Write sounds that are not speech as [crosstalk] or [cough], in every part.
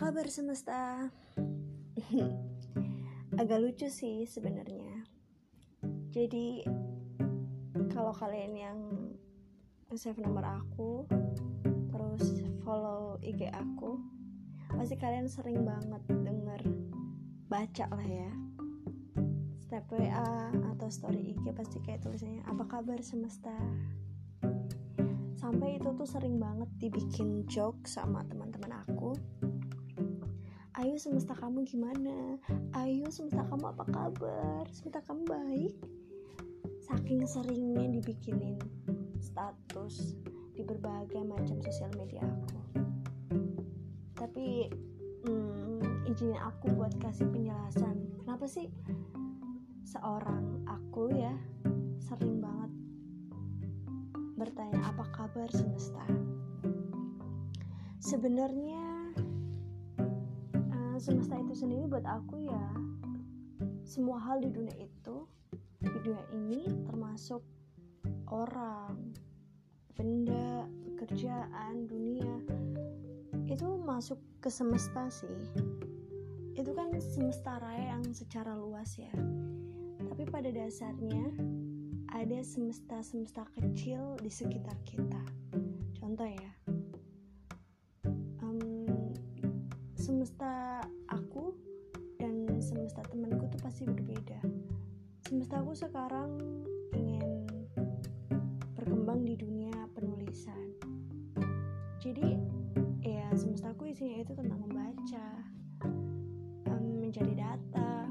kabar semesta? [laughs] Agak lucu sih sebenarnya. Jadi kalau kalian yang save nomor aku, terus follow IG aku, pasti kalian sering banget denger baca lah ya. Snap WA atau story IG pasti kayak tulisannya apa kabar semesta sampai itu tuh sering banget dibikin joke sama teman-teman aku ayo semesta kamu gimana? Ayo semesta kamu apa kabar? Semesta kamu baik? Saking seringnya dibikinin status di berbagai macam sosial media aku. Tapi hmm, izinin aku buat kasih penjelasan. Kenapa sih seorang aku ya sering banget bertanya apa kabar semesta? Sebenarnya semesta itu sendiri buat aku ya semua hal di dunia itu di dunia ini termasuk orang benda pekerjaan dunia itu masuk ke semesta sih itu kan semesta raya yang secara luas ya tapi pada dasarnya ada semesta-semesta kecil di sekitar kita. Contoh ya, semesta aku dan semesta temanku tuh pasti berbeda. Semesta aku sekarang ingin berkembang di dunia penulisan. Jadi ya semestaku isinya itu tentang membaca, mencari data,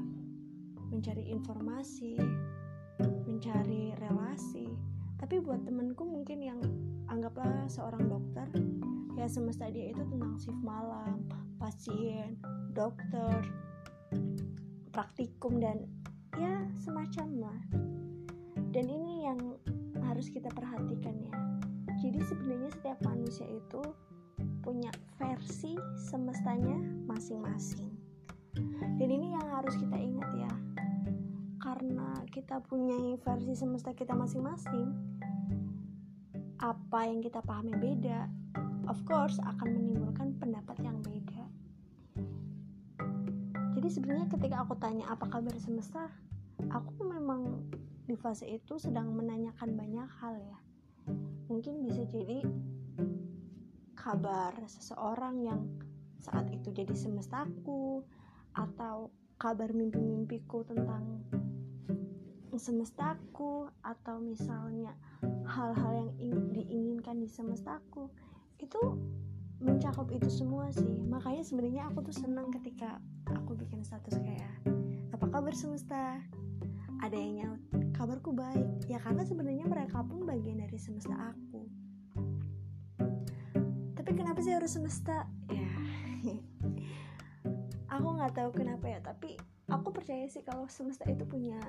mencari informasi, mencari relasi tapi buat temenku mungkin yang anggaplah seorang dokter ya semesta dia itu tentang shift malam pasien dokter praktikum dan ya semacam lah. Dan ini yang harus kita perhatikan ya. Jadi sebenarnya setiap manusia itu punya versi semestanya masing-masing. Dan ini yang harus kita ingat ya. Karena kita punya versi semesta kita masing-masing apa yang kita pahami beda of course akan menimbulkan pendapat yang beda sebenarnya ketika aku tanya apa kabar semesta? Aku memang di fase itu sedang menanyakan banyak hal ya. Mungkin bisa jadi kabar seseorang yang saat itu jadi semestaku atau kabar mimpi-mimpiku tentang semestaku atau misalnya hal-hal yang diinginkan di semestaku. Itu mencakup itu semua sih. Makanya sebenarnya aku tuh senang ketika aku bikin status kayak apa kabar semesta? Ada yang nyaut kabarku baik. Ya karena sebenarnya mereka pun bagian dari semesta aku. Tapi kenapa sih harus semesta? Ya [laughs] aku nggak tahu kenapa ya. Tapi aku percaya sih kalau semesta itu punya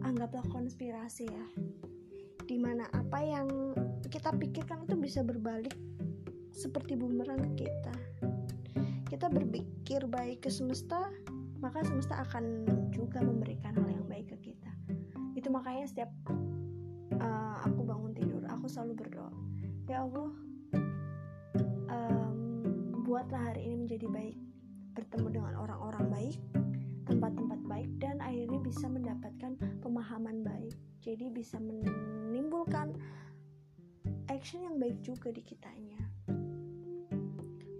anggaplah konspirasi ya. Di mana apa yang kita pikirkan itu bisa berbalik seperti bumerang ke kita. Kita berpikir baik ke semesta maka semesta akan juga memberikan hal yang baik ke kita. Itu makanya setiap uh, aku bangun tidur aku selalu berdoa ya Allah um, buatlah hari ini menjadi baik bertemu dengan orang-orang baik tempat-tempat baik dan akhirnya bisa mendapatkan pemahaman baik. Jadi bisa menimbulkan action yang baik juga di kitanya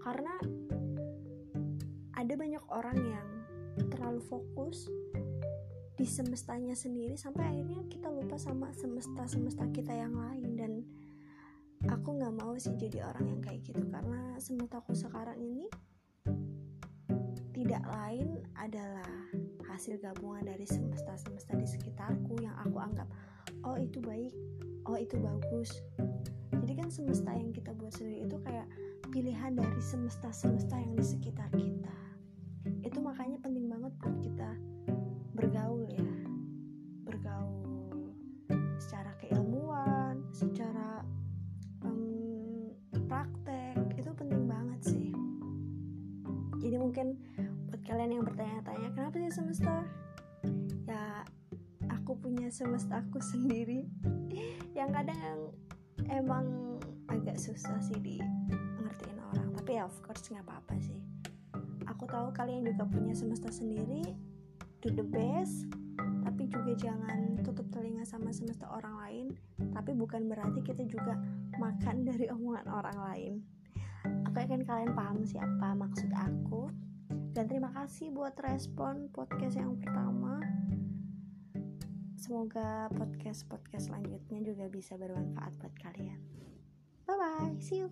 karena ada banyak orang yang terlalu fokus di semestanya sendiri sampai akhirnya kita lupa sama semesta-semesta kita yang lain dan aku nggak mau sih jadi orang yang kayak gitu karena semestaku sekarang ini tidak lain adalah hasil gabungan dari semesta-semesta di sekitarku yang aku anggap oh itu baik, oh itu bagus. Jadi kan semesta yang kita buat sendiri itu kayak pilihan dari semesta-semesta yang di sekitar kita. Itu makanya penting banget buat kita bergaul ya. Bergaul secara keilmuan, secara um, praktek, itu penting banget sih. Jadi mungkin kalian yang bertanya-tanya kenapa sih semesta ya aku punya semesta aku [laughs] sendiri yang kadang emang agak susah sih di tapi ya of course nggak apa-apa sih. Aku tahu kalian juga punya semesta sendiri do the best tapi juga jangan tutup telinga sama semesta orang lain. Tapi bukan berarti kita juga makan [laughs] dari omongan orang lain. Aku yakin kalian paham siapa maksud aku. Dan terima kasih buat respon podcast yang pertama. Semoga podcast podcast selanjutnya juga bisa bermanfaat buat kalian. Bye bye see you